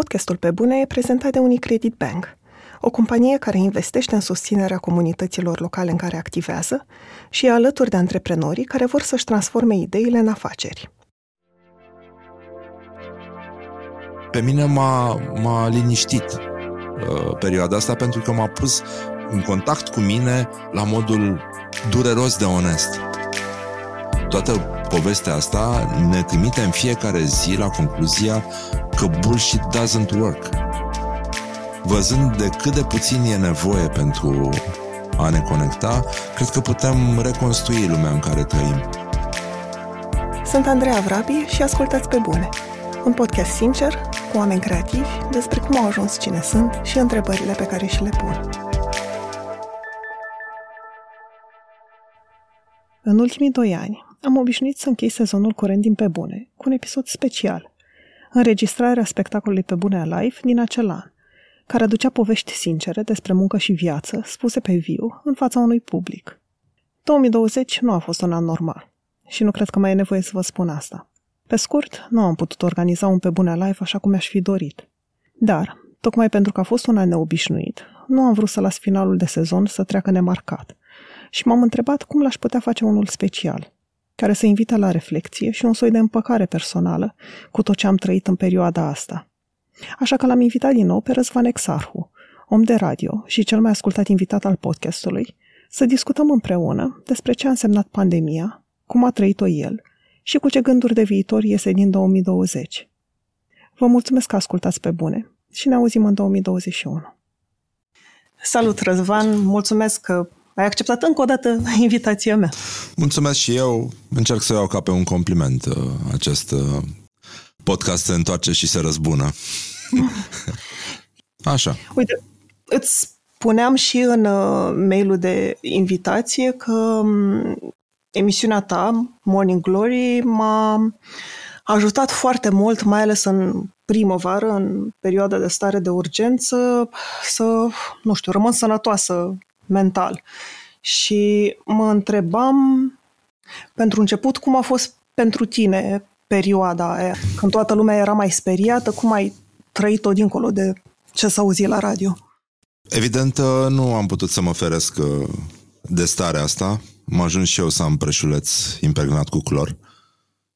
Podcastul Pe Bune e prezentat de Unicredit Bank, o companie care investește în susținerea comunităților locale în care activează și e alături de antreprenorii care vor să-și transforme ideile în afaceri. Pe mine m-a, m-a liniștit uh, perioada asta pentru că m-a pus în contact cu mine la modul dureros de onest. Toată povestea asta ne trimite în fiecare zi la concluzia că bullshit doesn't work. Văzând de cât de puțin e nevoie pentru a ne conecta, cred că putem reconstrui lumea în care trăim. Sunt Andreea Vrabi și ascultați pe bune. Un podcast sincer, cu oameni creativi, despre cum au ajuns cine sunt și întrebările pe care și le pun. În ultimii doi ani, am obișnuit să închei sezonul curent din Pe Bune cu un episod special, înregistrarea spectacolului Pe Bune Live din acel an, care aducea povești sincere despre muncă și viață, spuse pe viu, în fața unui public. 2020 nu a fost un an normal și nu cred că mai e nevoie să vă spun asta. Pe scurt, nu am putut organiza un Pe Bune Live așa cum mi-aș fi dorit. Dar, tocmai pentru că a fost un an neobișnuit, nu am vrut să las finalul de sezon să treacă nemarcat și m-am întrebat cum l-aș putea face unul special, care să invite la reflexie și un soi de împăcare personală cu tot ce am trăit în perioada asta. Așa că l-am invitat din nou pe Răzvan Exarhu, om de radio și cel mai ascultat invitat al podcastului, să discutăm împreună despre ce a însemnat pandemia, cum a trăit-o el și cu ce gânduri de viitor iese din 2020. Vă mulțumesc că ascultați pe bune și ne auzim în 2021. Salut, Răzvan! Mulțumesc că ai acceptat încă o dată invitația mea. Mulțumesc și eu. Încerc să iau ca pe un compliment uh, acest uh, podcast se întoarce și se răzbună. Așa. Uite, îți spuneam și în uh, mailul de invitație că um, emisiunea ta, Morning Glory, m-a ajutat foarte mult, mai ales în primăvară, în perioada de stare de urgență, să, nu știu, rămân sănătoasă mental. Și mă întrebam, pentru început, cum a fost pentru tine perioada aia, când toată lumea era mai speriată, cum ai trăit-o dincolo de ce s-a auzit la radio? Evident, nu am putut să mă feresc uh, de starea asta. M-a ajuns și eu să am preșuleț impregnat cu clor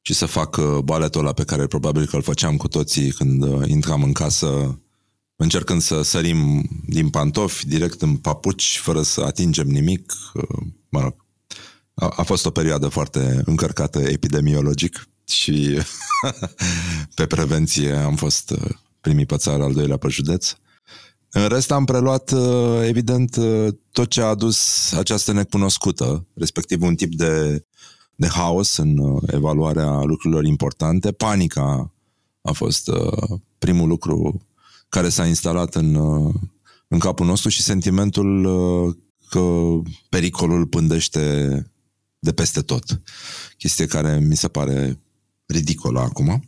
și să fac uh, baletul ăla pe care probabil că îl făceam cu toții când uh, intram în casă încercând să sărim din pantofi direct în papuci, fără să atingem nimic. Mă rog, a, a fost o perioadă foarte încărcată epidemiologic și pe prevenție am fost uh, primii pe țară, al doilea pe județ. În rest am preluat, uh, evident, uh, tot ce a adus această necunoscută, respectiv un tip de, de haos în evaluarea lucrurilor importante. Panica a fost primul lucru care s-a instalat în, uh, în capul nostru și sentimentul uh, că pericolul pândește de peste tot. Chestie care mi se pare ridicolă acum.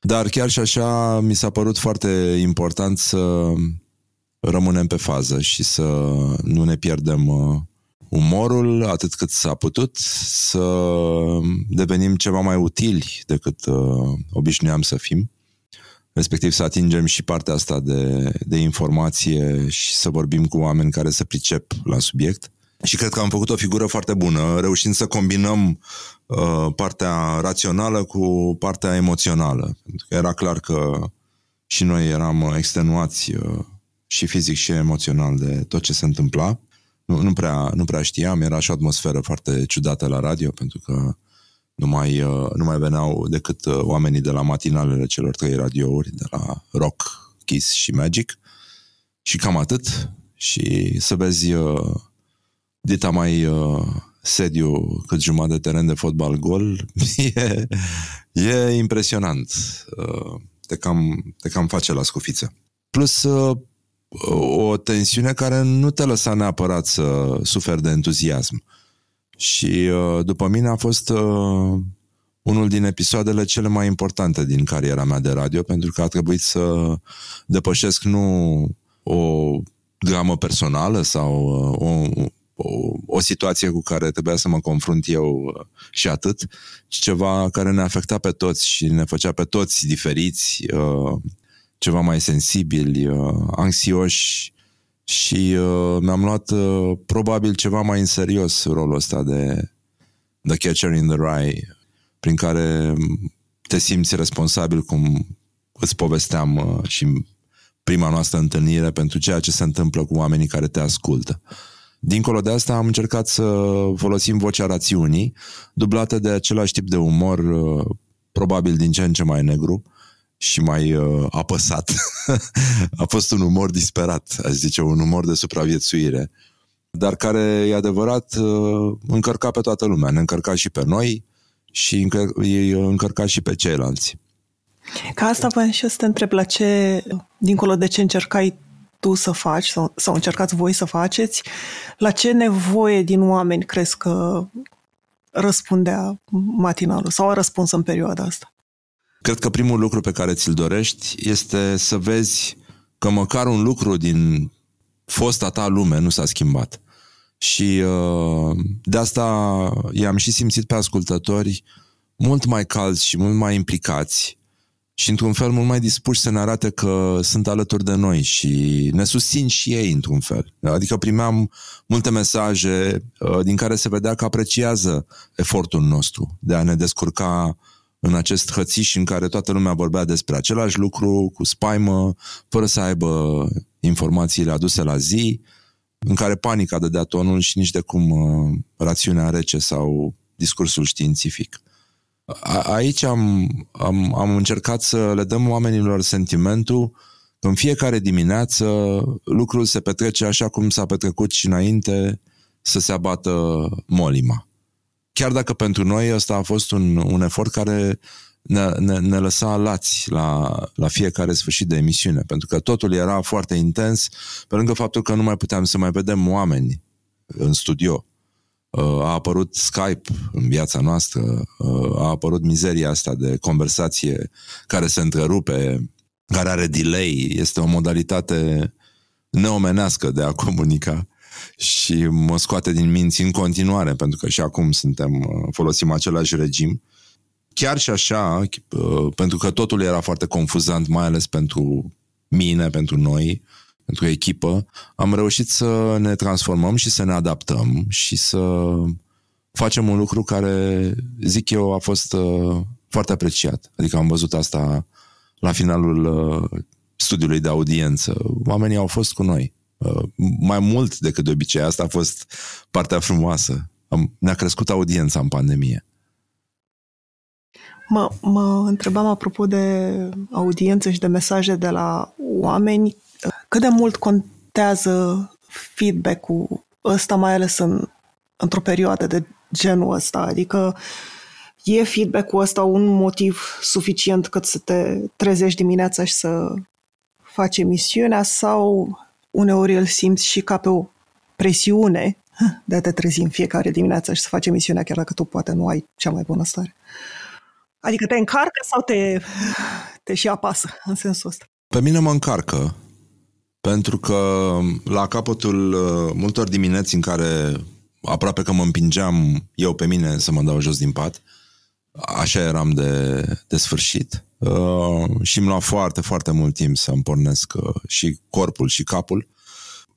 Dar chiar și așa mi s-a părut foarte important să rămânem pe fază și să nu ne pierdem uh, umorul atât cât s-a putut, să devenim ceva mai utili decât obișnuiam să fim respectiv să atingem și partea asta de, de informație și să vorbim cu oameni care să pricep la subiect. Și cred că am făcut o figură foarte bună, reușind să combinăm uh, partea rațională cu partea emoțională. Pentru că era clar că și noi eram extenuați uh, și fizic și emoțional de tot ce se întâmpla. Nu, nu, prea, nu prea știam, era și o atmosferă foarte ciudată la radio, pentru că nu mai, uh, nu mai veneau decât uh, oamenii de la matinalele celor trei radiouri, de la Rock, Kiss și Magic. Și cam atât. Și să vezi uh, dita mai sediu cât jumătate de teren de fotbal gol, e, e impresionant. Te cam, te cam face la scufiță. Plus o tensiune care nu te lăsa neapărat să suferi de entuziasm. Și uh, după mine a fost uh, unul din episoadele cele mai importante din cariera mea de radio, pentru că a trebuit să depășesc nu o dramă personală sau uh, o, o, o situație cu care trebuia să mă confrunt eu și atât, ci ceva care ne afecta pe toți și ne făcea pe toți diferiți ceva mai sensibili, uh, anxioși și uh, mi-am luat uh, probabil ceva mai în serios rolul ăsta de The Catcher in the Rye, prin care te simți responsabil cum îți povesteam uh, și prima noastră întâlnire pentru ceea ce se întâmplă cu oamenii care te ascultă. Dincolo de asta am încercat să folosim vocea rațiunii, dublată de același tip de umor, uh, probabil din ce în ce mai negru și mai uh, apăsat. A fost un umor disperat, aș zice, un umor de supraviețuire, dar care, e adevărat, uh, încărca pe toată lumea, ne încărca și pe noi și încă, îi încărca și pe ceilalți. Ca asta voiam și să te întreb la ce, dincolo de ce încercai tu să faci sau, sau încercați voi să faceți, la ce nevoie din oameni crezi că răspundea matinalul sau a răspuns în perioada asta? Cred că primul lucru pe care ți-l dorești este să vezi că măcar un lucru din fosta ta lume nu s-a schimbat. Și uh, de asta i-am și simțit pe ascultători mult mai calzi și mult mai implicați și într-un fel mult mai dispuși să ne arate că sunt alături de noi și ne susțin și ei într-un fel. Adică primeam multe mesaje uh, din care se vedea că apreciază efortul nostru de a ne descurca în acest hățiș în care toată lumea vorbea despre același lucru, cu spaimă, fără să aibă informațiile aduse la zi, în care panica dădea tonul și nici de cum uh, rațiunea rece sau discursul științific. A, aici am, am, am încercat să le dăm oamenilor sentimentul că în fiecare dimineață lucrul se petrece așa cum s-a petrecut și înainte să se abată molima. Chiar dacă pentru noi ăsta a fost un, un efort care ne, ne, ne lăsa lați la, la fiecare sfârșit de emisiune, pentru că totul era foarte intens, pe lângă faptul că nu mai puteam să mai vedem oameni în studio. Uh, a apărut Skype în viața noastră, uh, a apărut mizeria asta de conversație care se întrerupe, care are delay, este o modalitate neomenească de a comunica și mă scoate din minți în continuare, pentru că și acum suntem, uh, folosim același regim. Chiar și așa, pentru că totul era foarte confuzant, mai ales pentru mine, pentru noi, pentru echipă, am reușit să ne transformăm și să ne adaptăm și să facem un lucru care, zic eu, a fost uh, foarte apreciat. Adică am văzut asta la finalul uh, studiului de audiență. Oamenii au fost cu noi. Uh, mai mult decât de obicei. Asta a fost partea frumoasă. Am, ne-a crescut audiența în pandemie. Mă, mă întrebam apropo de audiență și de mesaje de la oameni cât de mult contează feedback-ul ăsta, mai ales în, într-o perioadă de genul ăsta? Adică e feedback-ul ăsta un motiv suficient cât să te trezești dimineața și să faci emisiunea sau uneori îl simți și ca pe o presiune de a te trezi în fiecare dimineață și să faci emisiunea chiar dacă tu poate nu ai cea mai bună stare? Adică te încarcă sau te, te și apasă în sensul ăsta? Pe mine mă încarcă pentru că la capătul uh, multor dimineți în care aproape că mă împingeam eu pe mine să mă dau jos din pat, așa eram de, de sfârșit uh, și îmi lua foarte, foarte mult timp să îmi pornesc uh, și corpul și capul.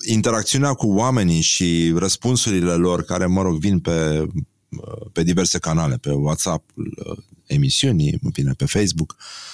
Interacțiunea cu oamenii și răspunsurile lor, care, mă rog, vin pe, uh, pe diverse canale, pe WhatsApp, uh, emisiunii, în fine, pe Facebook, uh,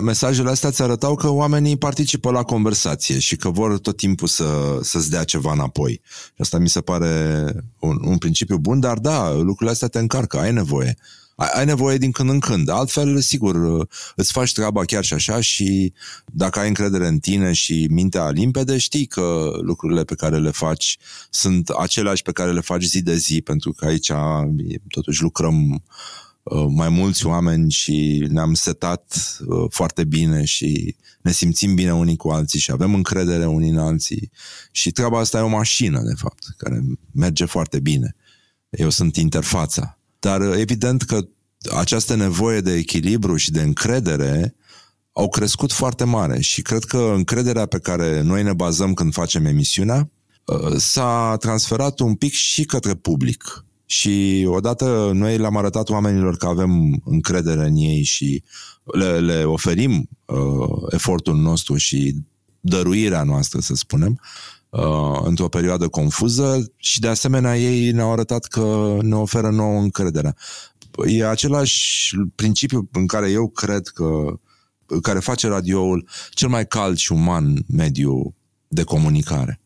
mesajele astea ți arătau că oamenii participă la conversație și că vor tot timpul să, să-ți dea ceva înapoi. Și asta mi se pare un, un principiu bun, dar da, lucrurile astea te încarcă, ai nevoie. Ai, ai nevoie din când în când. Altfel, sigur, îți faci treaba chiar și așa și dacă ai încredere în tine și mintea limpede, știi că lucrurile pe care le faci sunt aceleași pe care le faci zi de zi, pentru că aici totuși lucrăm Uh, mai mulți oameni și ne-am setat uh, foarte bine și ne simțim bine unii cu alții și avem încredere unii în alții și treaba asta e o mașină, de fapt, care merge foarte bine. Eu sunt interfața. Dar uh, evident că această nevoie de echilibru și de încredere au crescut foarte mare și cred că încrederea pe care noi ne bazăm când facem emisiunea s-a transferat un pic și către public. Și odată noi le-am arătat oamenilor că avem încredere în ei și le, le oferim uh, efortul nostru și dăruirea noastră, să spunem, uh, într-o perioadă confuză și de asemenea ei ne-au arătat că ne oferă nouă încredere. E același principiu în care eu cred că care face radioul cel mai cald și uman mediu de comunicare.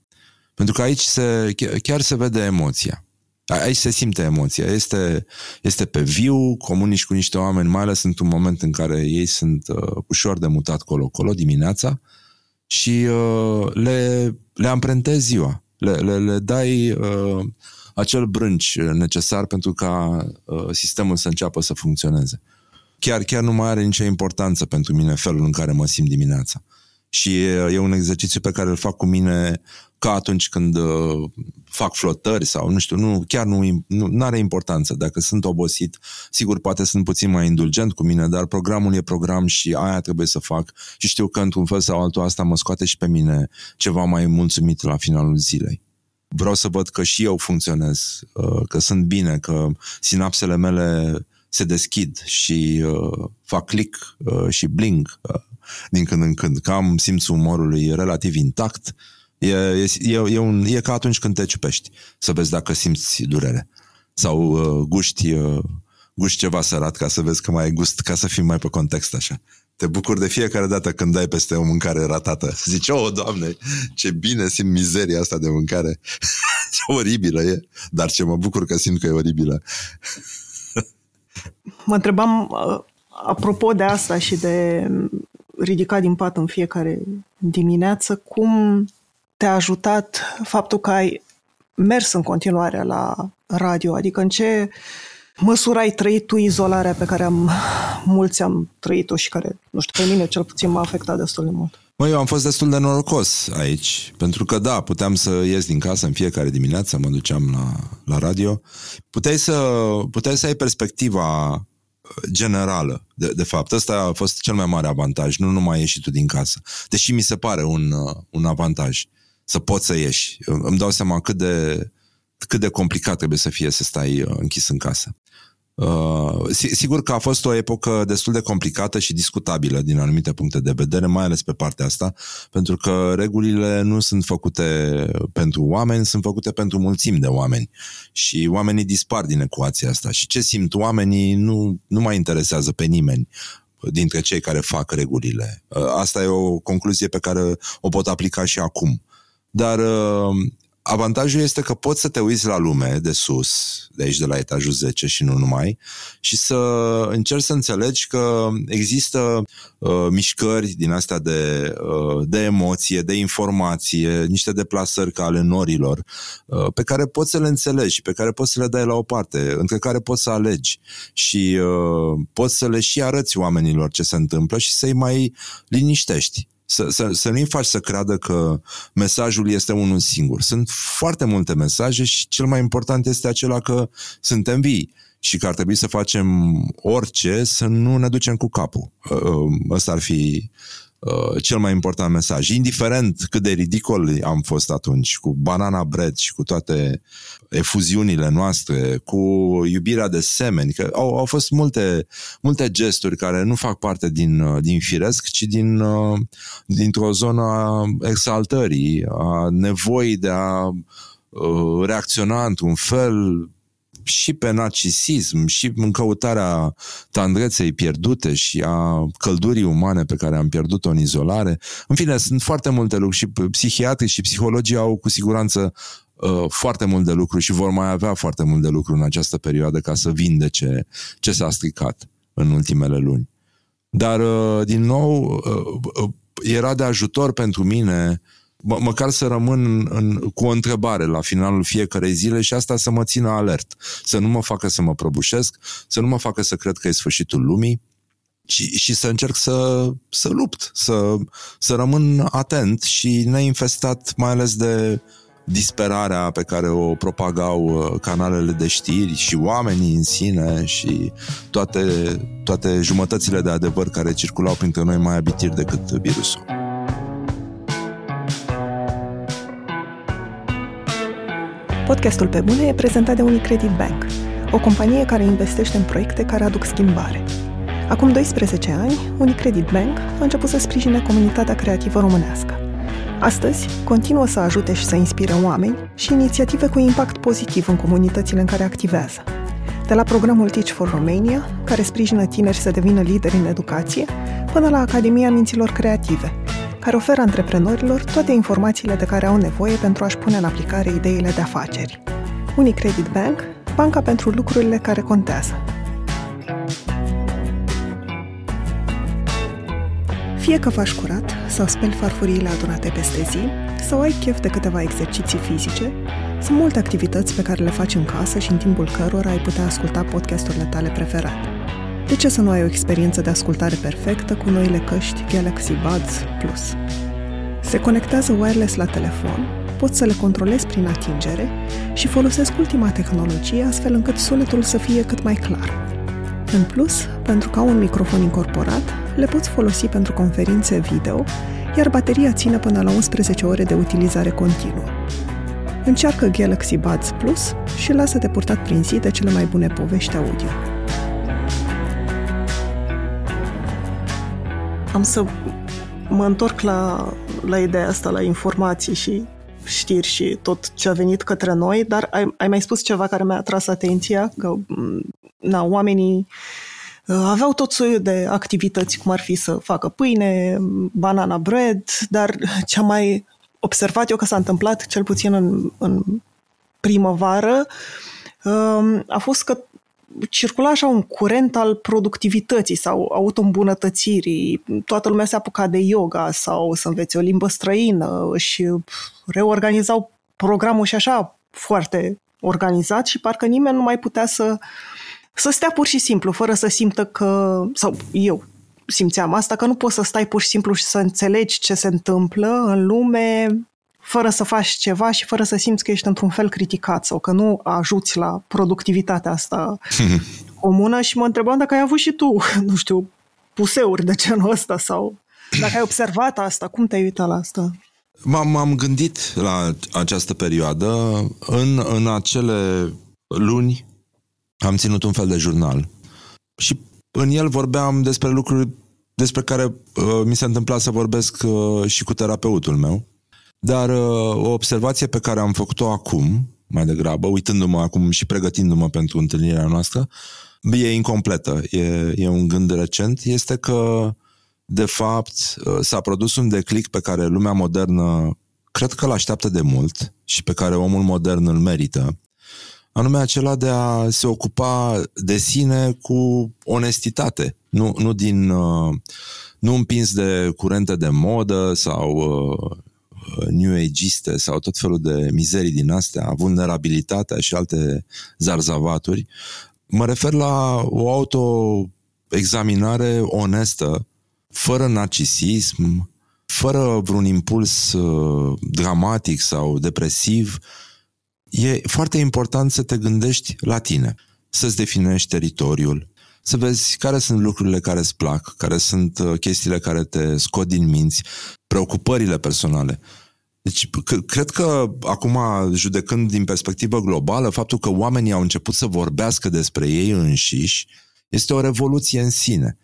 Pentru că aici se, chiar se vede emoția. Aici se simte emoția. Este, este pe viu, comunici cu niște oameni, mai ales într-un moment în care ei sunt uh, ușor de mutat colo-colo dimineața și uh, le, le amprentezi ziua. Le, le, le dai uh, acel brânci necesar pentru ca uh, sistemul să înceapă să funcționeze. Chiar, chiar nu mai are nicio importanță pentru mine felul în care mă simt dimineața. Și e, e un exercițiu pe care îl fac cu mine ca atunci când uh, fac flotări sau nu știu, nu, chiar nu, nu are importanță. Dacă sunt obosit, sigur, poate sunt puțin mai indulgent cu mine, dar programul e program și aia trebuie să fac și știu că într-un fel sau altul asta mă scoate și pe mine ceva mai mulțumit la finalul zilei. Vreau să văd că și eu funcționez, uh, că sunt bine, că sinapsele mele se deschid și uh, fac click uh, și bling uh, din când în când, că am simțul umorului relativ intact, E, e, e, e, un, e ca atunci când te ciupești, să vezi dacă simți durere. Sau uh, guști, uh, guști ceva sărat ca să vezi că mai ai gust, ca să fii mai pe context așa. Te bucuri de fiecare dată când dai peste o mâncare ratată. Zici, oh, doamne, ce bine simt mizeria asta de mâncare. ce oribilă e, dar ce mă bucur că simt că e oribilă. mă întrebam, uh, apropo de asta și de ridicat din pat în fiecare dimineață, cum te-a ajutat faptul că ai mers în continuare la radio? Adică în ce măsură ai trăit tu izolarea pe care am, mulți am trăit-o și care, nu știu, pe mine cel puțin m-a afectat destul de mult? Mă, eu am fost destul de norocos aici, pentru că da, puteam să ies din casă în fiecare dimineață, mă duceam la, la radio. Puteai să, puteai să ai perspectiva uh, generală, de, de fapt. Ăsta a fost cel mai mare avantaj, nu numai ieși tu din casă. Deși mi se pare un, uh, un avantaj. Uh, să poți să ieși. Îmi dau seama cât de, cât de complicat trebuie să fie să stai uh, închis în casă. Uh, sigur că a fost o epocă destul de complicată și discutabilă din anumite puncte de vedere, mai ales pe partea asta, pentru că regulile nu sunt făcute pentru oameni, sunt făcute pentru mulțimi de oameni și oamenii dispar din ecuația asta și ce simt oamenii nu, nu mai interesează pe nimeni dintre cei care fac regulile. Uh, asta e o concluzie pe care o pot aplica și acum. Dar uh, avantajul este că poți să te uiți la lume de sus, de aici de la etajul 10 și nu numai, și să încerci să înțelegi că există uh, mișcări din astea de, uh, de emoție, de informație, niște deplasări ca ale norilor, uh, pe care poți să le înțelegi și pe care poți să le dai la o parte, între care poți să alegi. Și uh, poți să le și arăți oamenilor ce se întâmplă și să-i mai liniștești să, să, să nu-i faci să creadă că mesajul este unul singur. Sunt foarte multe mesaje și cel mai important este acela că suntem vii și că ar trebui să facem orice să nu ne ducem cu capul. Ă, ă, ăsta ar fi Uh, cel mai important mesaj. Indiferent cât de ridicol am fost atunci, cu banana bread și cu toate efuziunile noastre, cu iubirea de semeni, că au, au fost multe, multe gesturi care nu fac parte din, uh, din firesc, ci din, uh, dintr-o zonă a exaltării, a nevoii de a reacționa într-un fel și pe narcisism, și în căutarea tandreței pierdute și a căldurii umane pe care am pierdut-o în izolare. În fine, sunt foarte multe lucruri și psihiatrii și psihologii au cu siguranță uh, foarte mult de lucru și vor mai avea foarte mult de lucru în această perioadă ca să vindece ce s-a stricat în ultimele luni. Dar, uh, din nou, uh, uh era de ajutor pentru mine uh, mă, măcar să rămân în, cu o întrebare la finalul fiecarei zile și asta să mă țină alert, să nu mă facă să mă prăbușesc, să nu mă facă să cred că e sfârșitul lumii și, și să încerc să, să lupt, să, să rămân atent și neinfestat mai ales de disperarea pe care o propagau uh, canalele de știri și oamenii în sine și toate, toate jumătățile de adevăr care circulau printre noi mai abitiri decât virusul. Podcastul Pe Bune e prezentat de Unicredit Bank, o companie care investește în proiecte care aduc schimbare. Acum 12 ani, Unicredit Bank a început să sprijine comunitatea creativă românească. Astăzi, continuă să ajute și să inspire oameni și inițiative cu impact pozitiv în comunitățile în care activează. De la programul Teach for Romania, care sprijină tineri să devină lideri în educație, până la Academia Minților Creative, care oferă antreprenorilor toate informațiile de care au nevoie pentru a-și pune în aplicare ideile de afaceri. Unicredit Bank, banca pentru lucrurile care contează. Fie că faci curat sau speli farfuriile adunate peste zi, sau ai chef de câteva exerciții fizice, sunt multe activități pe care le faci în casă și în timpul cărora ai putea asculta podcasturile tale preferate. De ce să nu ai o experiență de ascultare perfectă cu noile căști Galaxy Buds Plus? Se conectează wireless la telefon, poți să le controlezi prin atingere și folosesc ultima tehnologie astfel încât sunetul să fie cât mai clar. În plus, pentru că au un microfon incorporat, le poți folosi pentru conferințe video, iar bateria ține până la 11 ore de utilizare continuă. Încearcă Galaxy Buds Plus și lasă-te purtat prin zi de cele mai bune povești audio. Am să mă întorc la, la ideea asta, la informații și știri și tot ce a venit către noi, dar ai, ai mai spus ceva care mi-a atras atenția, că na, oamenii uh, aveau tot soiul de activități, cum ar fi să facă pâine, banana bread, dar ce am mai observat eu că s-a întâmplat, cel puțin în, în primăvară, um, a fost că circula așa un curent al productivității sau auto-îmbunătățirii. Toată lumea se apuca de yoga sau să învețe o limbă străină și reorganizau programul și așa foarte organizat și parcă nimeni nu mai putea să, să stea pur și simplu, fără să simtă că, sau eu simțeam asta, că nu poți să stai pur și simplu și să înțelegi ce se întâmplă în lume fără să faci ceva și fără să simți că ești într-un fel criticat sau că nu ajuți la productivitatea asta comună și mă întrebam dacă ai avut și tu, nu știu, puseuri de genul ăsta sau dacă ai observat asta, cum te-ai uitat la asta? M-am, m-am gândit la această perioadă. În, în acele luni am ținut un fel de jurnal și în el vorbeam despre lucruri despre care uh, mi se întâmpla să vorbesc uh, și cu terapeutul meu. Dar uh, o observație pe care am făcut-o acum, mai degrabă, uitându-mă acum și pregătindu-mă pentru întâlnirea noastră, e incompletă, e, e un gând recent, este că, de fapt, uh, s-a produs un declic pe care lumea modernă cred că îl așteaptă de mult și pe care omul modern îl merită, anume acela de a se ocupa de sine cu onestitate, nu, nu din... Uh, nu împins de curente de modă sau new ageiste sau tot felul de mizerii din astea, vulnerabilitatea și alte zarzavaturi, mă refer la o autoexaminare onestă, fără narcisism, fără vreun impuls uh, dramatic sau depresiv. E foarte important să te gândești la tine, să-ți definești teritoriul, să vezi care sunt lucrurile care îți plac, care sunt uh, chestiile care te scot din minți, preocupările personale. Deci, cred că acum, judecând din perspectivă globală, faptul că oamenii au început să vorbească despre ei înșiși este o revoluție în sine.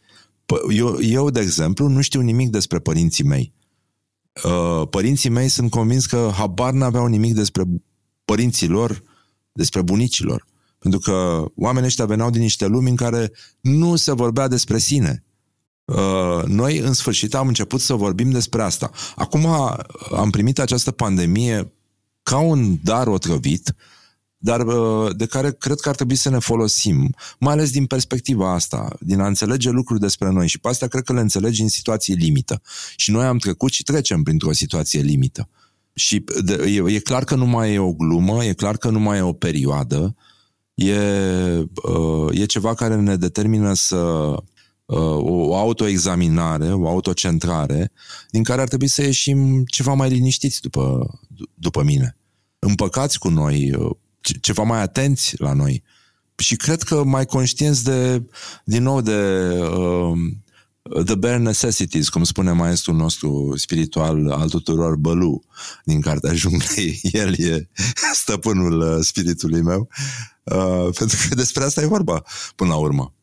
Eu, eu, de exemplu, nu știu nimic despre părinții mei. Uh, părinții mei sunt convins că habar n-aveau nimic despre părinții lor, despre bunicilor. Pentru că oamenii ăștia veneau din niște lumi în care nu se vorbea despre sine. Uh, noi, în sfârșit, am început să vorbim despre asta. Acum am primit această pandemie ca un dar otrăvit, dar uh, de care cred că ar trebui să ne folosim, mai ales din perspectiva asta, din a înțelege lucruri despre noi și pe astea cred că le înțelegi în situații limită. Și noi am trecut și trecem printr-o situație limită. Și de, e, e clar că nu mai e o glumă, e clar că nu mai e o perioadă, e, uh, e ceva care ne determină să o autoexaminare, o autocentrare, din care ar trebui să ieșim ceva mai liniștiți după, după mine. Împăcați cu noi, uh, ceva mai atenți la noi. Și cred că mai conștienți de, din nou, de uh, the bare necessities, cum spune maestrul nostru spiritual al tuturor, Bălu, din Cartea Junglei. El e stăpânul uh, spiritului meu. Uh, pentru că despre asta e vorba, până la urmă.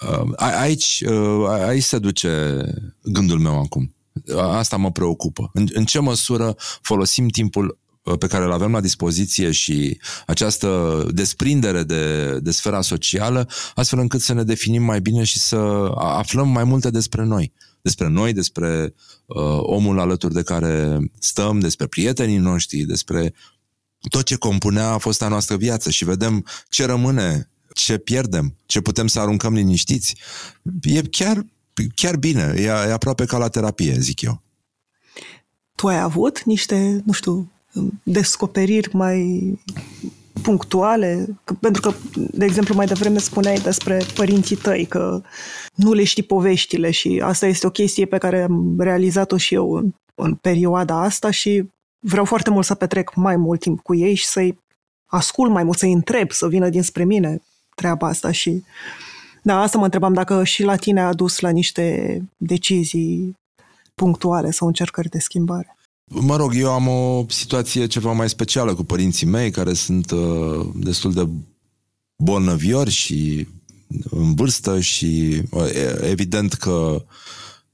Uh, aici, uh, aici se duce gândul meu acum. Asta mă preocupă. În, în ce măsură folosim timpul uh, pe care îl avem la dispoziție și această desprindere de, de sfera socială, astfel încât să ne definim mai bine și să aflăm mai multe despre noi. Despre noi, despre uh, omul alături de care stăm, despre prietenii noștri, despre tot ce compunea fosta noastră viață și vedem ce rămâne, ce pierdem, ce putem să aruncăm liniștiți. E chiar chiar bine, e, e aproape ca la terapie, zic eu. Tu ai avut niște, nu știu, descoperiri mai punctuale? Pentru că, de exemplu, mai devreme spuneai despre părinții tăi, că nu le știi poveștile și asta este o chestie pe care am realizat-o și eu în, în perioada asta și vreau foarte mult să petrec mai mult timp cu ei și să-i ascult mai mult, să-i întreb, să vină dinspre mine treaba asta și uh, da, asta mă întrebam dacă și la tine a dus la niște decizii punctuale sau încercări de schimbare. Mă rog, eu am o situație ceva mai specială cu părinții mei, care sunt uh, destul de bolnăviori și în vârstă și uh, evident că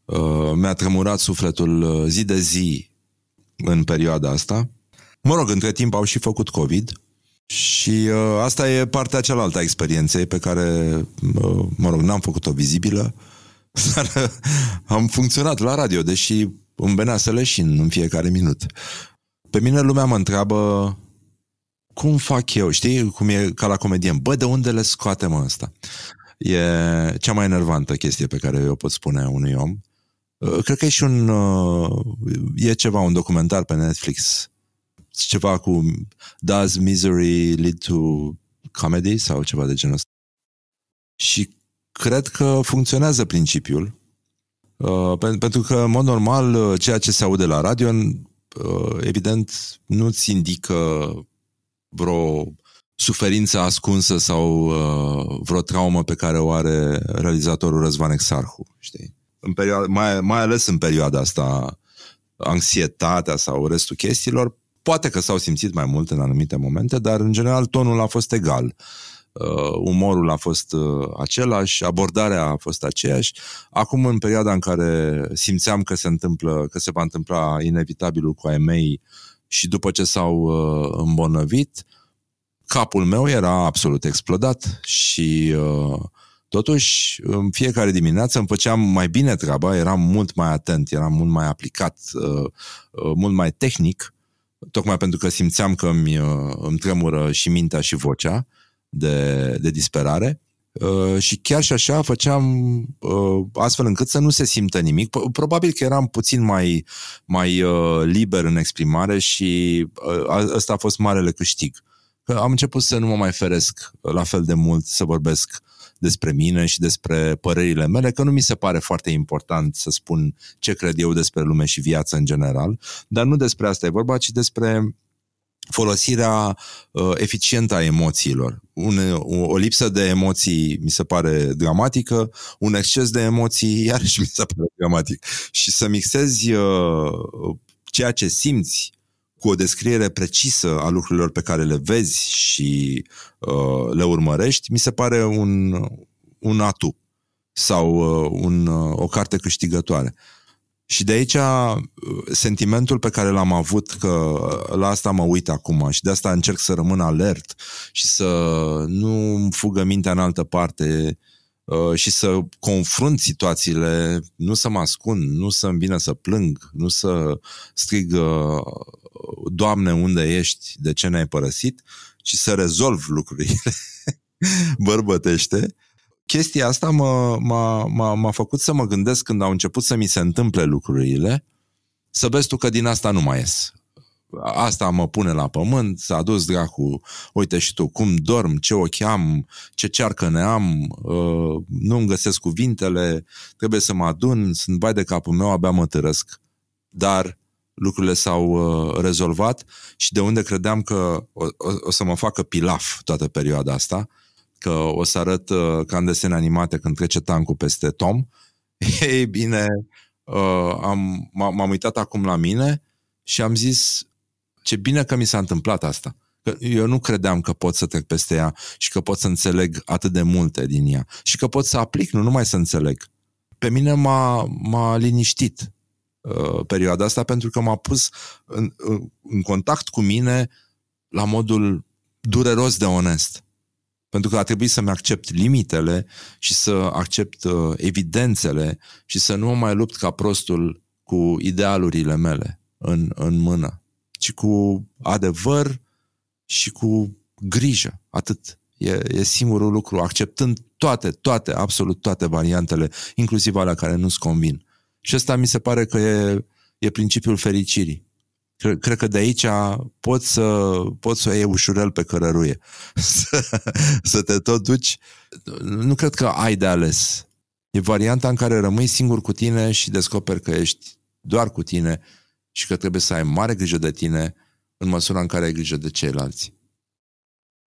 uh, mi-a tremurat sufletul uh, zi de zi în perioada asta. Mă rog, între timp au și făcut COVID și uh, asta e partea cealaltă a experienței pe care, uh, mă rog, n-am făcut-o vizibilă, dar uh, am funcționat la radio, deși îmi venea să leșin în fiecare minut. Pe mine lumea mă întreabă cum fac eu, știi, cum e ca la comedien, bă, de unde le scoate mă ăsta? E cea mai enervantă chestie pe care eu pot spune unui om. Uh, cred că e și un, uh, e ceva, un documentar pe Netflix ceva cu Does misery lead to comedy sau ceva de genul ăsta. Și cred că funcționează principiul, uh, pentru că, în mod normal, uh, ceea ce se aude la radio, uh, evident, nu-ți indică vreo suferință ascunsă sau uh, vreo traumă pe care o are realizatorul Răzvan Exarhu, știi? În perioada, mai, mai ales în perioada asta, anxietatea sau restul chestiilor, Poate că s-au simțit mai mult în anumite momente, dar în general tonul a fost egal. Uh, umorul a fost uh, același, abordarea a fost aceeași. Acum, în perioada în care simțeam că se întâmplă, că se va întâmpla inevitabilul cu ai mei și după ce s-au uh, îmbolnăvit, capul meu era absolut explodat și uh, totuși în fiecare dimineață îmi făceam mai bine treaba, eram mult mai atent, eram mult mai aplicat, uh, uh, mult mai tehnic tocmai pentru că simțeam că îmi, uh, îmi tremură și mintea și vocea de, de disperare. Uh, și chiar și așa făceam uh, astfel încât să nu se simtă nimic. Probabil că eram puțin mai, mai uh, liber în exprimare și uh, ăsta a fost marele câștig. Că am început să nu mă mai feresc la fel de mult să vorbesc despre mine și despre părerile mele, că nu mi se pare foarte important să spun ce cred eu despre lume și viață în general, dar nu despre asta e vorba, ci despre folosirea uh, eficientă a emoțiilor. Une, o, o lipsă de emoții mi se pare dramatică, un exces de emoții iarăși mi se pare dramatic. Și să mixezi uh, ceea ce simți cu o descriere precisă a lucrurilor pe care le vezi și uh, le urmărești, mi se pare un, un atu sau uh, un, uh, o carte câștigătoare. Și de aici uh, sentimentul pe care l-am avut că la asta mă uit acum și de asta încerc să rămân alert și să nu îmi fugă mintea în altă parte uh, și să confrunt situațiile, nu să mă ascund, nu să-mi vină să plâng, nu să strig uh, Doamne, unde ești? De ce ne-ai părăsit? Și să rezolv lucrurile bărbătește. Chestia asta m-a, m-a, m-a, m-a făcut să mă gândesc când au început să mi se întâmple lucrurile, să vezi tu că din asta nu mai ies. Asta mă pune la pământ, s-a dus dracu, uite și tu, cum dorm, ce ochi am, ce cearcă ne am, uh, nu-mi găsesc cuvintele, trebuie să mă adun, sunt bai de capul meu, abia mă târăsc. Dar lucrurile s-au uh, rezolvat și de unde credeam că o, o, o să mă facă pilaf toată perioada asta, că o să arăt uh, ca în desene animate când trece tancul peste Tom, Ei bine, uh, am, m-am uitat acum la mine și am zis ce bine că mi s-a întâmplat asta. Că eu nu credeam că pot să trec peste ea și că pot să înțeleg atât de multe din ea și că pot să aplic, nu numai să înțeleg. Pe mine m-a, m-a liniștit uh, perioada asta pentru că m-a pus în, în contact cu mine la modul dureros de onest. Pentru că a trebuit să-mi accept limitele și să accept uh, evidențele și să nu mă mai lupt ca prostul cu idealurile mele în, în mână, ci cu adevăr și cu grijă. Atât. E, e singurul lucru, acceptând toate, toate, absolut toate variantele, inclusiv alea care nu-ți convin. Și ăsta mi se pare că e, e principiul fericirii. Cred, cred că de aici poți să, poți să o iei ușurel pe cărăruie. să, să te tot duci. Nu cred că ai de ales. E varianta în care rămâi singur cu tine și descoperi că ești doar cu tine și că trebuie să ai mare grijă de tine în măsura în care ai grijă de ceilalți.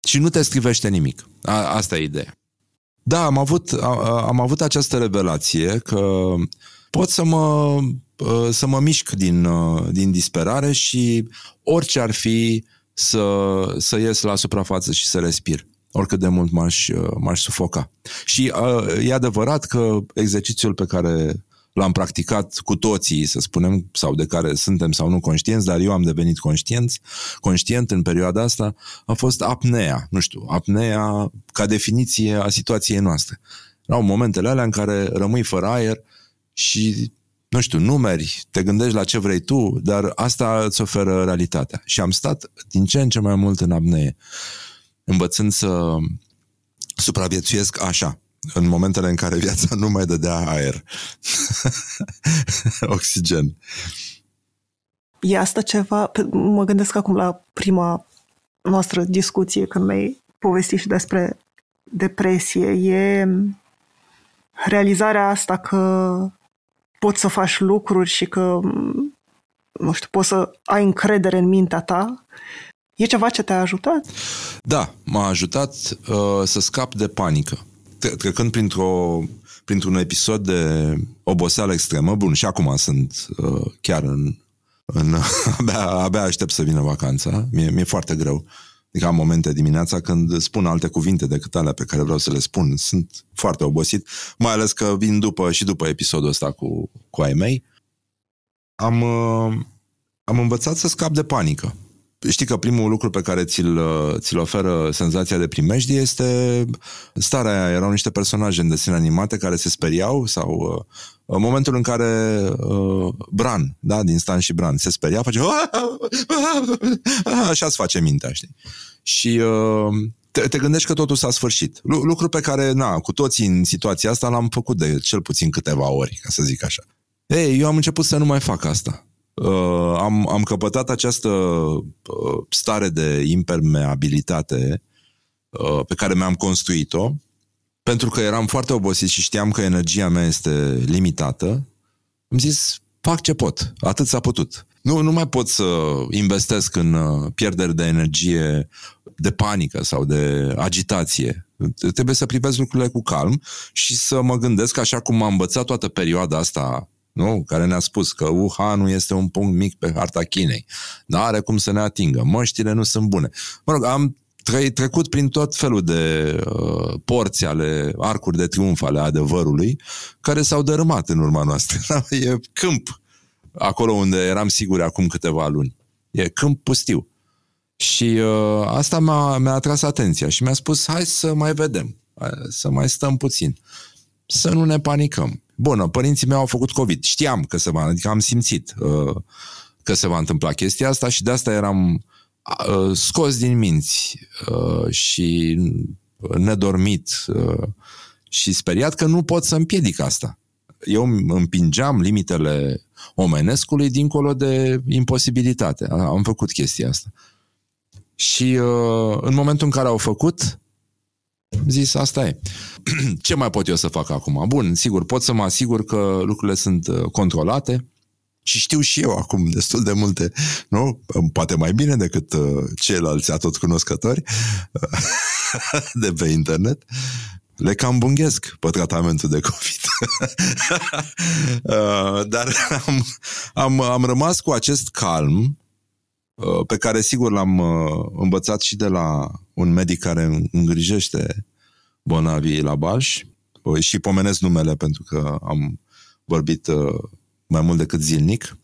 Și nu te scrivește nimic. A, asta e ideea. Da, am avut, a, am avut această revelație că pot să mă, să mă mișc din, din disperare și orice ar fi să, să ies la suprafață și să respir oricât de mult m-aș, m-aș sufoca. Și uh, e adevărat că exercițiul pe care l-am practicat cu toții, să spunem, sau de care suntem sau nu conștienți, dar eu am devenit conștient, conștient în perioada asta, a fost apnea, nu știu, apnea ca definiție a situației noastre. Erau momentele alea în care rămâi fără aer și nu știu, numeri, te gândești la ce vrei tu, dar asta îți oferă realitatea. Și am stat din ce în ce mai mult în apnee, învățând să supraviețuiesc așa, în momentele în care viața nu mai dădea aer, oxigen. E asta ceva, mă gândesc acum la prima noastră discuție când mi-ai povestit și despre depresie, e realizarea asta că poți să faci lucruri și că, nu știu, poți să ai încredere în mintea ta. E ceva ce te-a ajutat? Da, m-a ajutat uh, să scap de panică trecând printr-o, printr-un episod de oboseală extremă, bun, și acum sunt uh, chiar în, în abia, abia aștept să vină vacanța, mi-e, mi-e foarte greu. Adică am momente dimineața când spun alte cuvinte decât alea pe care vreau să le spun. Sunt foarte obosit, mai ales că vin după și după episodul ăsta cu, cu ai mei. Am, uh, am învățat să scap de panică știi că primul lucru pe care ți-l, ți-l oferă senzația de primejdie este starea aia. Erau niște personaje în desene animate care se speriau sau uh, în momentul în care uh, Bran, da, din Stan și Bran, se speria, face așa îți face mintea, știi? Și uh, te, te gândești că totul s-a sfârșit. Lucru pe care, na, cu toții în situația asta l-am făcut de cel puțin câteva ori, ca să zic așa. Ei, eu am început să nu mai fac asta uh, am, am căpătat această uh, stare de impermeabilitate uh, pe care mi-am construit-o, pentru că eram foarte obosit și știam că energia mea este limitată, am zis, fac ce pot, atât s-a putut. Nu, nu mai pot să investesc în uh, pierderi de energie, de panică sau de agitație. Trebuie să privesc lucrurile cu calm și să mă gândesc, așa cum am învățat toată perioada asta nu? care ne-a spus că Wuhan este un punct mic pe harta Chinei. Dar are cum să ne atingă. Măștile nu sunt bune. Mă rog, am tre- trecut prin tot felul de uh, porți ale arcuri de triumf ale adevărului care s-au dărâmat în urma noastră. e câmp acolo unde eram siguri acum câteva luni. E câmp pustiu. Și uh, asta m-a, mi-a atras atenția și mi-a spus, hai să mai vedem, să mai stăm puțin, să nu ne panicăm. Bună, părinții mei au făcut COVID. Știam că se va, adică am simțit uh, că se va întâmpla chestia asta și de asta eram uh, scos din minți uh, și nedormit uh, și speriat că nu pot să împiedic asta. Eu împingeam limitele omenescului dincolo de imposibilitate. Am făcut chestia asta. Și uh, în momentul în care au făcut, zis, asta e. Ce mai pot eu să fac acum? Bun, sigur, pot să mă asigur că lucrurile sunt uh, controlate și știu și eu acum destul de multe, nu? Poate mai bine decât uh, ceilalți atot cunoscători de pe internet. le cam bunghesc pe tratamentul de COVID. uh, dar am, am, am rămas cu acest calm uh, pe care sigur l-am uh, învățat și de la un medic care îngrijește bolnavii la Balș și pomenesc numele pentru că am vorbit uh, mai mult decât zilnic.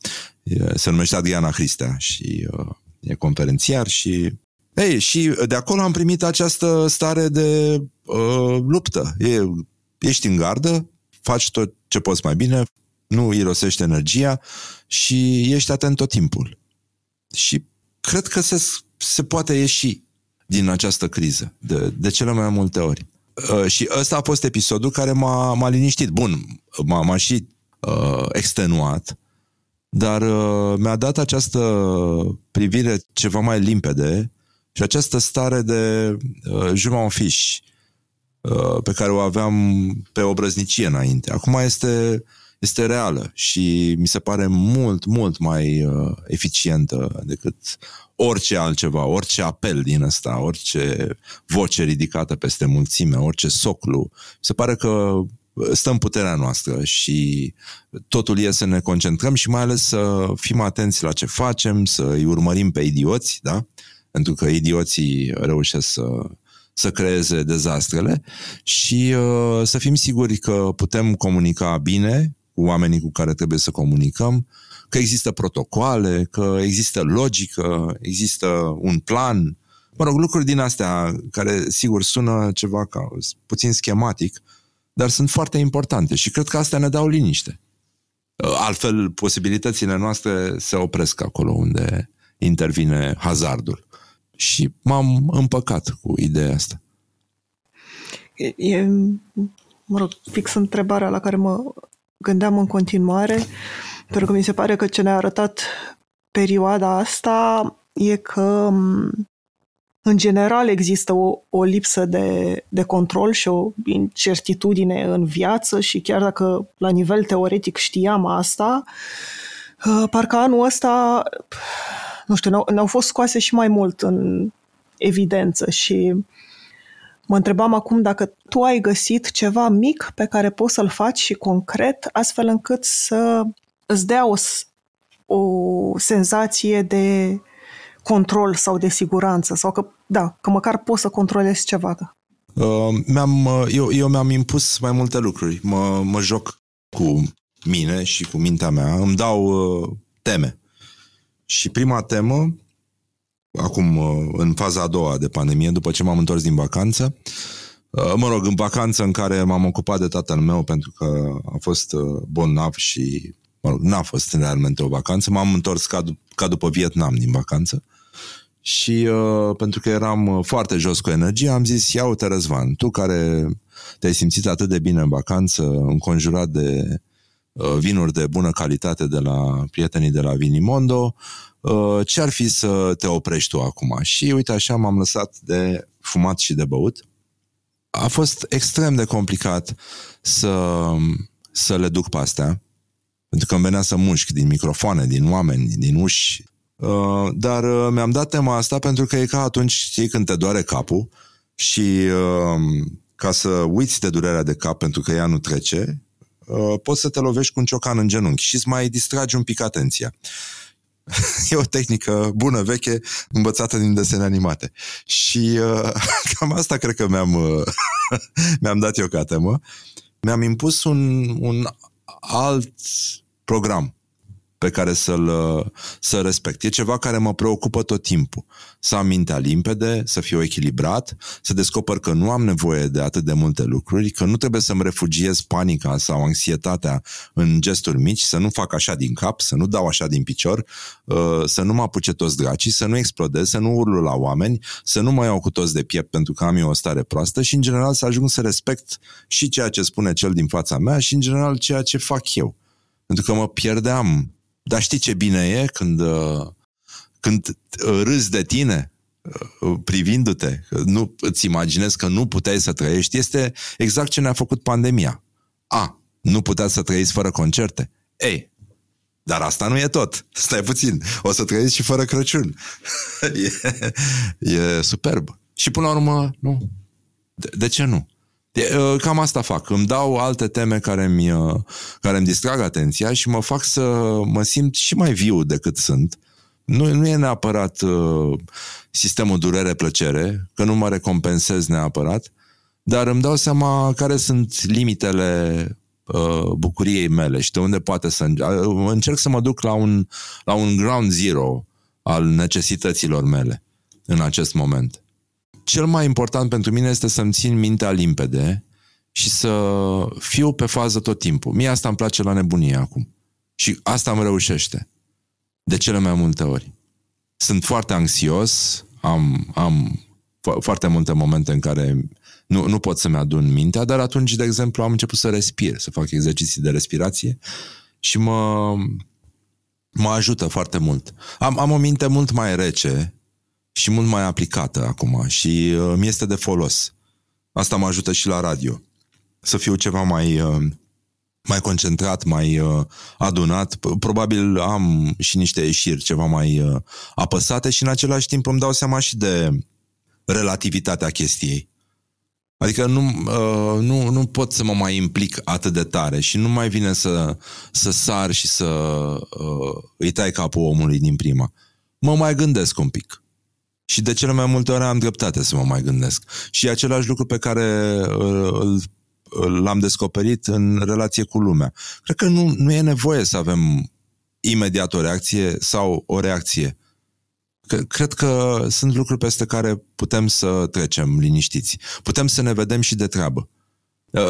Se numește Adriana Cristea și uh, e conferențiar și ei, și de acolo am primit această stare de uh, luptă. E, ești în gardă, faci tot ce poți mai bine, nu irosești energia și ești atent tot timpul. Și cred că se, se poate ieși din această criză de, de cele mai multe ori. Uh, și ăsta a fost episodul care m-a, m-a liniștit. Bun, m-a, m-a și uh, extenuat, dar uh, mi-a dat această privire ceva mai limpede și această stare de uh, je m'en fiche, uh, pe care o aveam pe obrăznicie înainte. Acum este, este reală și mi se pare mult, mult mai uh, eficientă decât orice altceva, orice apel din ăsta, orice voce ridicată peste mulțime, orice soclu. Mi se pare că stă în puterea noastră și totul e să ne concentrăm și mai ales să fim atenți la ce facem, să îi urmărim pe idioți, da? pentru că idioții reușesc să, să creeze dezastrele și uh, să fim siguri că putem comunica bine cu oamenii cu care trebuie să comunicăm, că există protocoale, că există logică, există un plan, mă rog, lucruri din astea care, sigur, sună ceva ca puțin schematic, dar sunt foarte importante și cred că astea ne dau liniște. Uh, altfel, posibilitățile noastre se opresc acolo unde intervine hazardul. Și m-am împăcat cu ideea asta. E, e mă rog, fix întrebarea la care mă gândeam în continuare, pentru că mi se pare că ce ne-a arătat perioada asta e că în general există o, o lipsă de, de control și o incertitudine în viață și chiar dacă la nivel teoretic știam asta, uh, parcă anul ăsta nu știu, ne-au, ne-au fost scoase și mai mult în evidență și mă întrebam acum dacă tu ai găsit ceva mic pe care poți să-l faci și concret, astfel încât să îți dea o, o senzație de control sau de siguranță sau că, da, că măcar poți să controlezi ceva. Uh, mi-am, uh, eu, eu mi-am impus mai multe lucruri. Mă, mă joc cu mine și cu mintea mea. Îmi dau uh, teme. Și prima temă, acum uh, în faza a doua de pandemie, după ce m-am întors din vacanță, uh, mă rog, în vacanță în care m-am ocupat de tatăl meu pentru că a fost uh, bolnav și, mă rog, n-a fost realmente o vacanță, m-am întors ca, ca după Vietnam din vacanță. Și uh, pentru că eram foarte jos cu energie, am zis, ia uite Răzvan, tu care te-ai simțit atât de bine în vacanță, înconjurat de Uh, vinuri de bună calitate de la prietenii de la Vinimondo, uh, ce ar fi să te oprești tu acum? Și uite așa m-am lăsat de fumat și de băut. A fost extrem de complicat să, să le duc pe astea, pentru că îmi venea să mușc din microfoane, din oameni, din uși. Uh, dar mi-am dat tema asta pentru că e ca atunci, știi, când te doare capul și ca să uiți de durerea de cap pentru că ea nu trece, Uh, poți să te lovești cu un ciocan în genunchi și îți mai distragi un pic atenția. e o tehnică bună, veche, învățată din desene animate. Și uh, cam asta cred că mi-am, uh, mi-am dat eu ca temă. Mi-am impus un, un alt program pe care să-l să respect. E ceva care mă preocupă tot timpul. Să am mintea limpede, să fiu echilibrat, să descoper că nu am nevoie de atât de multe lucruri, că nu trebuie să-mi refugiez panica sau anxietatea în gesturi mici, să nu fac așa din cap, să nu dau așa din picior, uh, să nu mă apuce toți dracii, să nu explodez, să nu urlu la oameni, să nu mă iau cu toți de piept pentru că am eu o stare proastă și, în general, să ajung să respect și ceea ce spune cel din fața mea și, în general, ceea ce fac eu. Pentru că mă pierdeam dar știi ce bine e când, uh, când uh, râzi de tine, uh, privindu-te, nu îți imaginezi că nu puteai să trăiești, este exact ce ne-a făcut pandemia. A, nu puteți să trăiți fără concerte? Ei, dar asta nu e tot. Stai puțin. O să trăiți și fără Crăciun. e, e superb. Și până la urmă, nu. De, de ce nu? Cam asta fac. Îmi dau alte teme care îmi, care îmi distrag atenția și mă fac să mă simt și mai viu decât sunt. Nu, nu e neapărat uh, sistemul durere-plăcere, că nu mă recompensez neapărat, dar îmi dau seama care sunt limitele uh, bucuriei mele și de unde poate să... Uh, încerc să mă duc la un, la un ground zero al necesităților mele în acest moment. Cel mai important pentru mine este să-mi țin mintea limpede și să fiu pe fază tot timpul. Mie asta îmi place la nebunie acum. Și asta îmi reușește. De cele mai multe ori. Sunt foarte anxios, am, am fo- foarte multe momente în care nu, nu pot să-mi adun mintea, dar atunci, de exemplu, am început să respir, să fac exerciții de respirație și mă, mă ajută foarte mult. Am, am o minte mult mai rece și mult mai aplicată acum și uh, mi este de folos. Asta mă ajută și la radio. Să fiu ceva mai, uh, mai concentrat, mai uh, adunat. Probabil am și niște ieșiri ceva mai uh, apăsate și în același timp îmi dau seama și de relativitatea chestiei. Adică nu, uh, nu, nu pot să mă mai implic atât de tare și nu mai vine să, să sar și să uh, îi tai capul omului din prima. Mă mai gândesc un pic. Și de cele mai multe ori am dreptate să mă mai gândesc. Și e același lucru pe care uh, îl, l-am descoperit în relație cu lumea. Cred că nu, nu e nevoie să avem imediat o reacție sau o reacție. Cred că sunt lucruri peste care putem să trecem liniștiți. Putem să ne vedem și de treabă.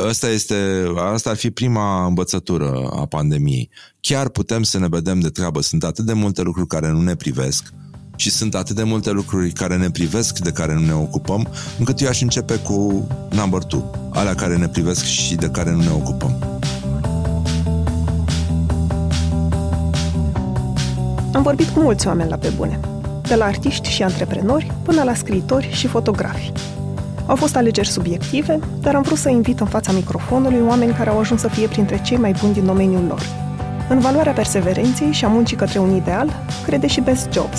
Asta, este, asta ar fi prima învățătură a pandemiei. Chiar putem să ne vedem de treabă. Sunt atât de multe lucruri care nu ne privesc și sunt atât de multe lucruri care ne privesc, de care nu ne ocupăm, încât eu aș începe cu number two, alea care ne privesc și de care nu ne ocupăm. Am vorbit cu mulți oameni la pe bune de la artiști și antreprenori până la scriitori și fotografi. Au fost alegeri subiective, dar am vrut să invit în fața microfonului oameni care au ajuns să fie printre cei mai buni din domeniul lor. În valoarea perseverenței și a muncii către un ideal, crede și Best Jobs.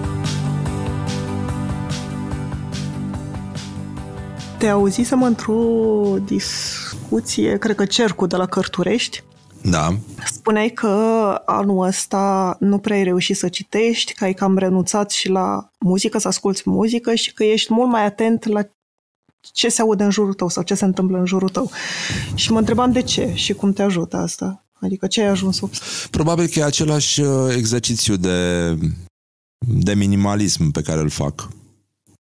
Te auzisem într-o discuție, cred că Cercu de la Cărturești, da. Spuneai că anul ăsta nu prea ai reușit să citești, că ai cam renunțat și la muzică, să asculți muzică și că ești mult mai atent la ce se aude în jurul tău sau ce se întâmplă în jurul tău. Și mă întrebam de ce și cum te ajută asta. Adică ce ai ajuns să Probabil că e același uh, exercițiu de, de minimalism pe care îl fac.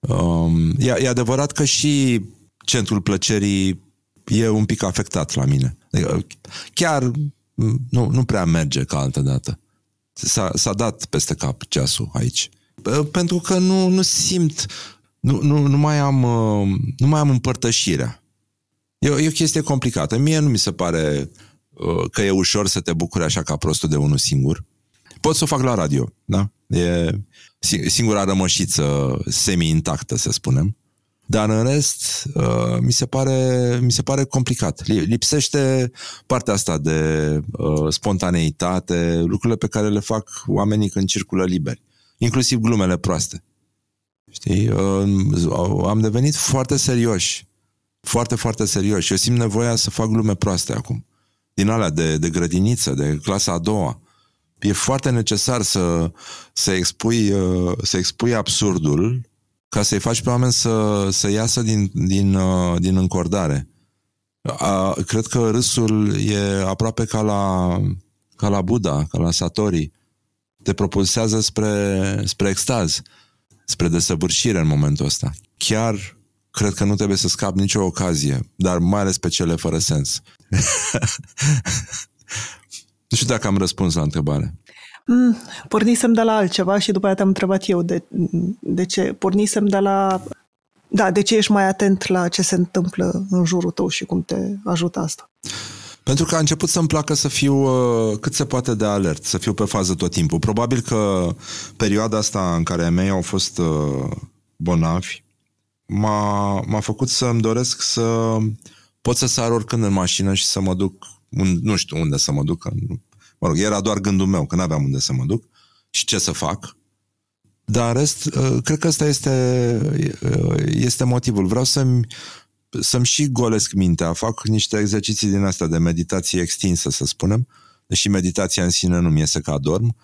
Um, e, e adevărat că și centrul plăcerii e un pic afectat la mine. Adică, chiar nu, nu prea merge ca altă dată. S-a, s-a dat peste cap ceasul aici. Pentru că nu, nu simt, nu, nu, nu, mai am, uh, nu mai am împărtășirea. E, e o chestie complicată. Mie nu mi se pare uh, că e ușor să te bucuri așa ca prostul de unul singur. Pot să o fac la radio, da? E singura rămășiță semi-intactă, să spunem. Dar în rest, uh, mi, se pare, mi se pare complicat. Lipsește partea asta de uh, spontaneitate, lucrurile pe care le fac oamenii când circulă liberi. Inclusiv glumele proaste. Știi? Uh, am devenit foarte serioși. Foarte, foarte serioși. Eu simt nevoia să fac glume proaste acum. Din alea de, de grădiniță, de clasa a doua. E foarte necesar să, să, expui, uh, să expui absurdul ca să-i faci pe oameni să, să iasă din, din, uh, din încordare. A, cred că râsul e aproape ca la, ca la Buddha, ca la Satori. Te propulsează spre, spre extaz, spre desăvârșire în momentul ăsta. Chiar cred că nu trebuie să scap nicio ocazie, dar mai ales pe cele fără sens. nu știu dacă am răspuns la întrebare. Mm, pornisem de la altceva și după aia te-am întrebat eu de, de ce. Pornisem de la... Da, de ce ești mai atent la ce se întâmplă în jurul tău și cum te ajută asta? Pentru că a început să-mi placă să fiu uh, cât se poate de alert, să fiu pe fază tot timpul. Probabil că perioada asta în care mei au fost uh, bolnavi m-a, m-a făcut să-mi doresc să pot să sar oricând în mașină și să mă duc, un, nu știu unde să mă duc. Mă rog, era doar gândul meu, că n-aveam unde să mă duc și ce să fac. Dar în rest, uh, cred că ăsta este, uh, este motivul. Vreau să-mi, să-mi și golesc mintea. Fac niște exerciții din astea de meditație extinsă, să spunem. Deși meditația în sine nu mi iese ca adorm.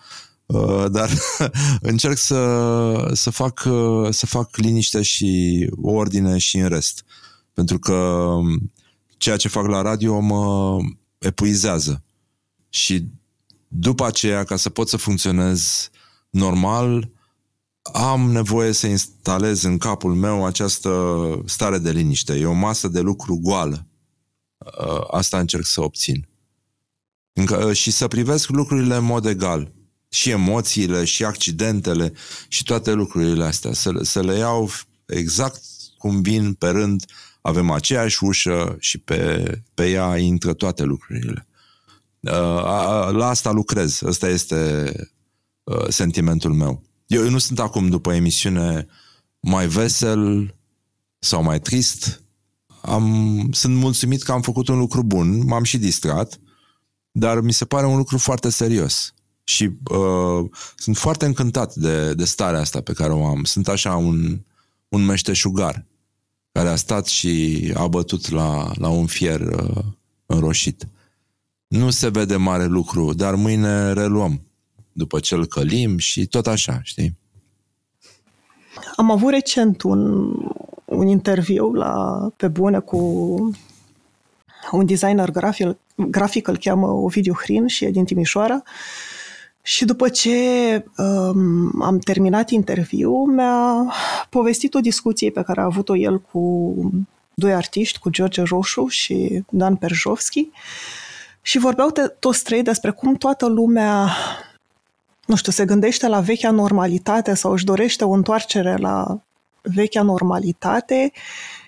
Uh, dar încerc să, să, fac, să fac liniște și ordine și în rest. Pentru că um, ceea ce fac la radio mă epuizează. Și după aceea, ca să pot să funcționez normal, am nevoie să instalez în capul meu această stare de liniște. E o masă de lucru goală. Uh, asta încerc să obțin. Uh, și să privesc lucrurile în mod egal. Și emoțiile, și accidentele, și toate lucrurile astea. Să, să le iau exact cum vin pe rând. Avem aceeași ușă și pe, pe ea intră toate lucrurile. Uh, la asta lucrez. Ăsta este sentimentul meu. Eu nu sunt acum după emisiune mai vesel sau mai trist. Am, sunt mulțumit că am făcut un lucru bun, m-am și distrat, dar mi se pare un lucru foarte serios. Și uh, sunt foarte încântat de, de starea asta pe care o am. Sunt așa un, un meșteșugar care a stat și a bătut la, la un fier uh, înroșit. Nu se vede mare lucru, dar mâine reluăm după ce îl călim și tot așa, știi? Am avut recent un, un interviu la, pe bune cu un designer grafic, grafic îl cheamă Ovidiu Hrin și e din Timișoara. Și după ce um, am terminat interviul, mi-a povestit o discuție pe care a avut-o el cu doi artiști, cu George Roșu și Dan Perjovski, și vorbeau toți trei despre cum toată lumea nu știu, se gândește la vechea normalitate sau își dorește o întoarcere la vechea normalitate,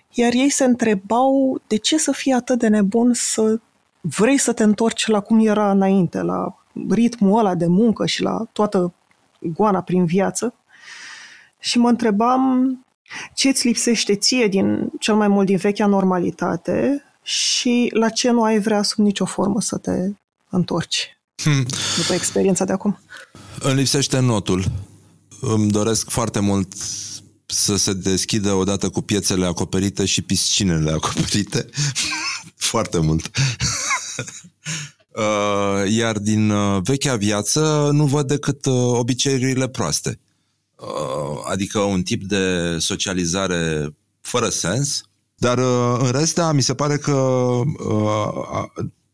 iar ei se întrebau de ce să fii atât de nebun să vrei să te întorci la cum era înainte, la ritmul ăla de muncă și la toată goana prin viață. Și mă întrebam ce îți lipsește ție din cel mai mult din vechea normalitate și la ce nu ai vrea sub nicio formă să te întorci hmm. după experiența de acum. Îmi lipsește notul. Îmi doresc foarte mult să se deschidă odată cu piețele acoperite și piscinele acoperite. foarte mult. Uh, iar din uh, vechea viață nu văd decât uh, obiceiurile proaste. Adică un tip de socializare fără sens, dar în rest, da, mi se pare că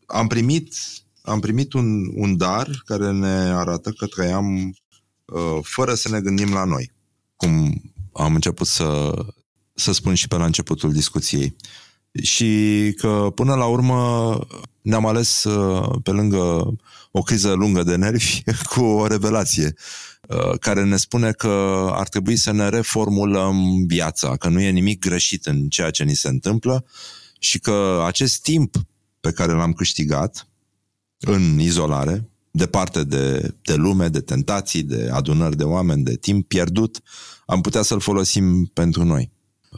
am primit am primit un, un dar care ne arată că trăiam uh, fără să ne gândim la noi, cum am început să, să spun și pe la începutul discuției. Și că până la urmă ne-am ales uh, pe lângă o criză lungă de nervi cu o revelație uh, care ne spune că ar trebui să ne reformulăm viața, că nu e nimic greșit în ceea ce ni se întâmplă și că acest timp pe care l-am câștigat în izolare, departe de, de lume, de tentații, de adunări de oameni, de timp pierdut, am putea să-l folosim pentru noi.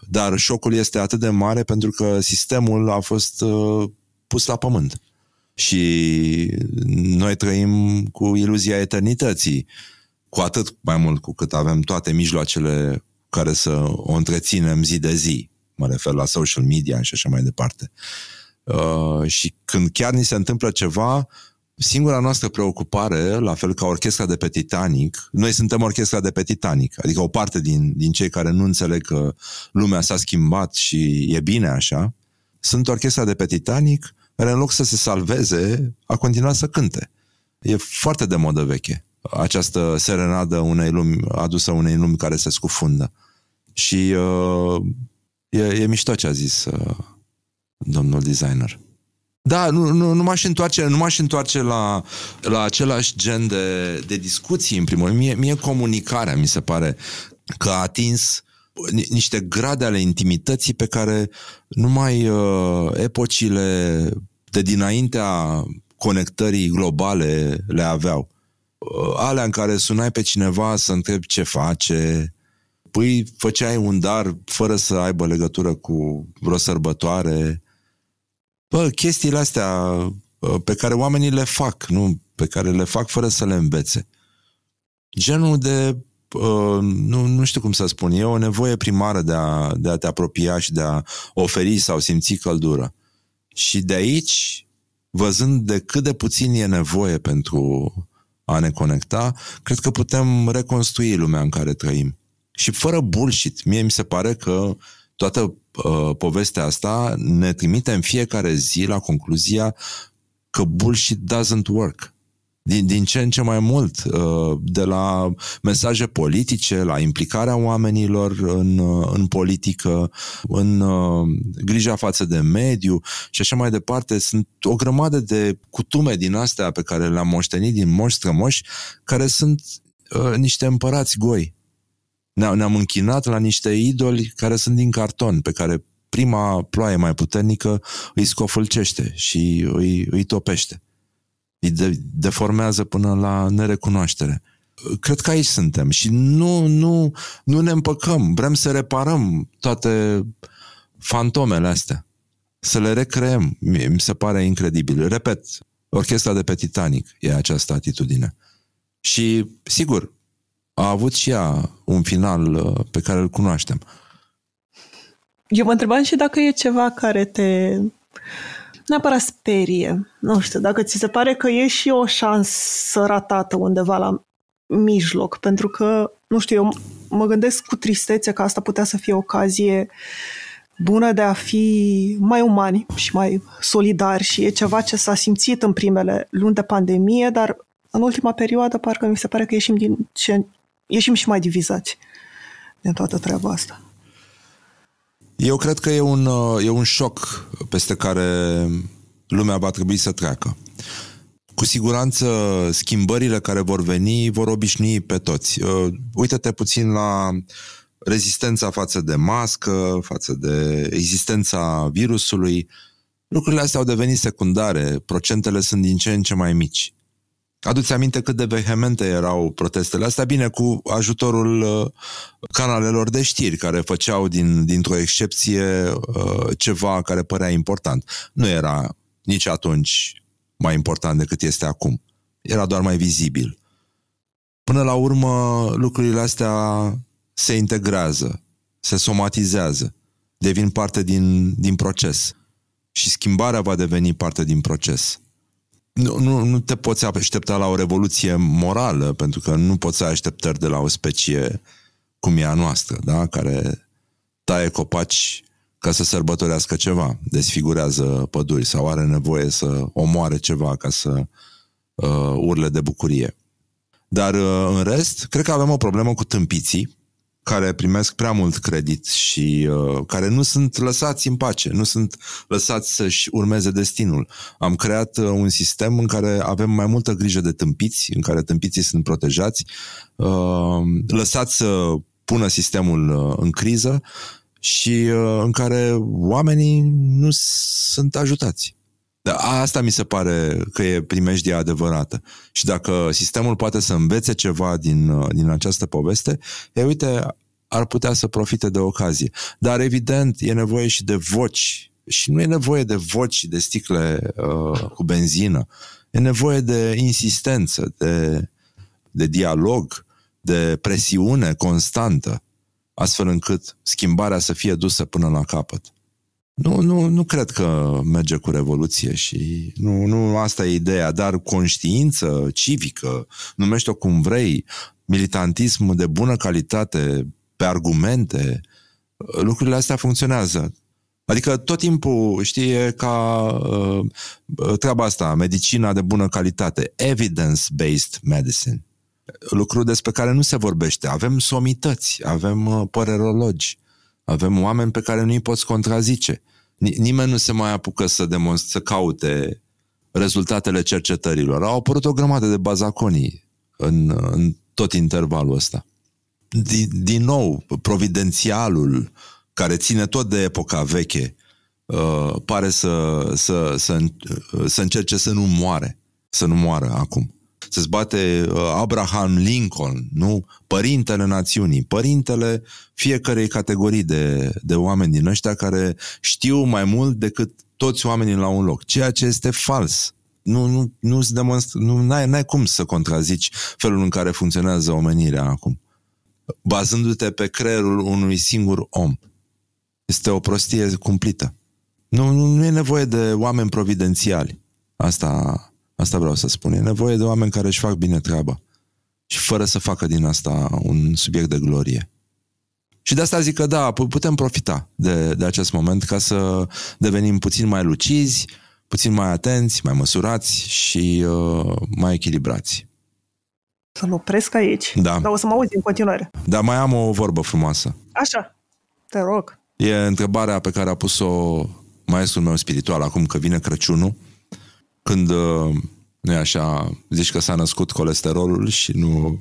Dar șocul este atât de mare pentru că sistemul a fost uh, pus la pământ. Și noi trăim cu iluzia eternității, cu atât mai mult cu cât avem toate mijloacele care să o întreținem zi de zi. Mă refer la social media și așa mai departe. Uh, și când chiar ni se întâmplă ceva, singura noastră preocupare, la fel ca orchestra de pe Titanic, noi suntem orchestra de pe Titanic, adică o parte din, din cei care nu înțeleg că lumea s-a schimbat și e bine așa, sunt orchestra de pe Titanic, care în loc să se salveze, a continuat să cânte. E foarte de modă veche această serenadă unei lumi, adusă unei lumi care se scufundă. Și uh, e, e mișto ce a zis uh, domnul designer. Da, nu, nu, nu m-aș întoarce, nu m-aș întoarce la, la același gen de, de discuții, în primul rând. Mie, mie comunicarea mi se pare că a atins niște grade ale intimității pe care numai uh, epocile de dinaintea conectării globale le aveau. Uh, alea în care sunai pe cineva să întrebi ce face, păi făceai un dar fără să aibă legătură cu vreo sărbătoare. Bă, chestiile astea uh, pe care oamenii le fac, nu pe care le fac fără să le învețe. Genul de, uh, nu, nu știu cum să spun, e o nevoie primară de a, de a te apropia și de a oferi sau simți căldură. Și de aici, văzând de cât de puțin e nevoie pentru a ne conecta, cred că putem reconstrui lumea în care trăim. Și fără bullshit. Mie mi se pare că toată uh, povestea asta ne trimite în fiecare zi la concluzia că bullshit doesn't work din, din ce în ce mai mult, uh, de la mesaje politice, la implicarea oamenilor în, uh, în politică, în uh, grija față de mediu și așa mai departe. Sunt o grămadă de cutume din astea pe care le-am moștenit din moși strămoși, care sunt niște împărați goi. Ne-am închinat la niște idoli care sunt din carton, pe care prima ploaie mai puternică îi scofâlcește și îi, îi topește îi de- deformează până la nerecunoaștere. Cred că aici suntem și nu, nu, nu ne împăcăm. Vrem să reparăm toate fantomele astea. Să le recreăm. Mi se pare incredibil. Repet, orchestra de pe Titanic e această atitudine. Și, sigur, a avut și ea un final uh, pe care îl cunoaștem. Eu mă întrebam și dacă e ceva care te neapărat sperie. Nu știu, dacă ți se pare că e și o șansă ratată undeva la mijloc, pentru că, nu știu, eu mă gândesc cu tristețe că asta putea să fie o ocazie bună de a fi mai umani și mai solidari și e ceva ce s-a simțit în primele luni de pandemie, dar în ultima perioadă parcă mi se pare că ieșim, din ce, ieșim și mai divizați din toată treaba asta. Eu cred că e un, uh, e un șoc peste care lumea va trebui să treacă. Cu siguranță schimbările care vor veni vor obișnui pe toți. Uh, Uită-te puțin la rezistența față de mască, față de existența virusului. Lucrurile astea au devenit secundare, procentele sunt din ce în ce mai mici. Aduți aminte cât de vehemente erau protestele astea? Bine, cu ajutorul uh, canalelor de știri care făceau din, dintr-o excepție uh, ceva care părea important. Nu era nici atunci mai important decât este acum. Era doar mai vizibil. Până la urmă, lucrurile astea se integrează, se somatizează, devin parte din, din proces. Și schimbarea va deveni parte din proces nu, nu, nu te poți aștepta la o revoluție morală, pentru că nu poți să ai așteptări de la o specie cum e a noastră, da? care taie copaci ca să sărbătorească ceva, desfigurează păduri sau are nevoie să omoare ceva ca să uh, urle de bucurie. Dar uh, în rest, cred că avem o problemă cu tâmpiții care primesc prea mult credit și uh, care nu sunt lăsați în pace, nu sunt lăsați să-și urmeze destinul. Am creat uh, un sistem în care avem mai multă grijă de tâmpiți, în care tâmpiții sunt protejați, uh, lăsați să pună sistemul uh, în criză și uh, în care oamenii nu sunt ajutați. Da, asta mi se pare că e primejdia adevărată. Și dacă sistemul poate să învețe ceva din, uh, din această poveste, e uite, ar putea să profite de ocazie. Dar evident, e nevoie și de voci. Și nu e nevoie de voci de sticle uh, cu benzină. E nevoie de insistență, de, de dialog, de presiune constantă, astfel încât schimbarea să fie dusă până la capăt. Nu, nu, nu cred că merge cu revoluție și nu, nu asta e ideea, dar conștiință civică, numește-o cum vrei, militantism de bună calitate, pe argumente, lucrurile astea funcționează. Adică tot timpul, știi, e ca uh, treaba asta, medicina de bună calitate, evidence-based medicine. Lucru despre care nu se vorbește. Avem somități, avem uh, părerologi, avem oameni pe care nu îi poți contrazice. Nimeni nu se mai apucă să demonstreze, să caute rezultatele cercetărilor. Au apărut o grămadă de bazaconii în, în tot intervalul ăsta. Din, din nou, providențialul care ține tot de epoca veche, uh, pare să, să, să, să încerce să nu moare, să nu moară acum. Se bate uh, Abraham Lincoln, nu? Părintele națiunii, părintele fiecarei categorii de, de oameni din ăștia care știu mai mult decât toți oamenii la un loc, ceea ce este fals. Nu, nu, nu, demonstr- nu n-ai, n-ai cum să contrazici felul în care funcționează omenirea acum, bazându-te pe creierul unui singur om. Este o prostie cumplită. Nu, nu, nu e nevoie de oameni providențiali. Asta, asta vreau să spun. E nevoie de oameni care își fac bine treaba. Și fără să facă din asta un subiect de glorie. Și de asta zic că da, putem profita de, de acest moment ca să devenim puțin mai lucizi, puțin mai atenți, mai măsurați și uh, mai echilibrați. Să-l opresc aici, da. dar o să mă auzi în continuare. Da, mai am o vorbă frumoasă. Așa, te rog. E întrebarea pe care a pus-o maestrul meu spiritual acum că vine Crăciunul, când, uh, nu așa, zici că s-a născut colesterolul și nu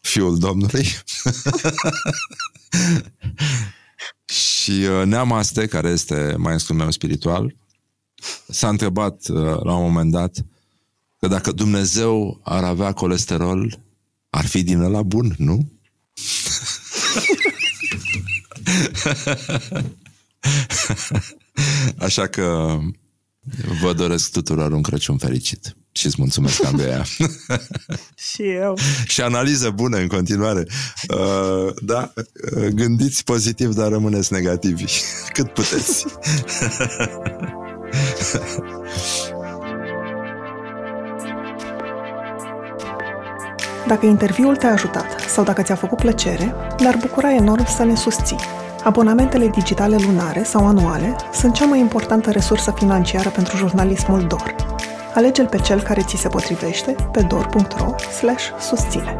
fiul Domnului. și uh, Neamaste, care este maestrul meu spiritual, s-a întrebat uh, la un moment dat că dacă Dumnezeu ar avea colesterol, ar fi din ăla bun, nu? Așa că vă doresc tuturor un Crăciun fericit și îți mulțumesc, Andreea. și eu. și analiză bună în continuare. Uh, da, uh, gândiți pozitiv, dar rămâneți negativi. Cât puteți. Dacă interviul te-a ajutat sau dacă ți-a făcut plăcere, ne-ar bucura enorm să ne susții. Abonamentele digitale lunare sau anuale sunt cea mai importantă resursă financiară pentru jurnalismul DOR. Alege-l pe cel care ți se potrivește pe dor.ro/susține.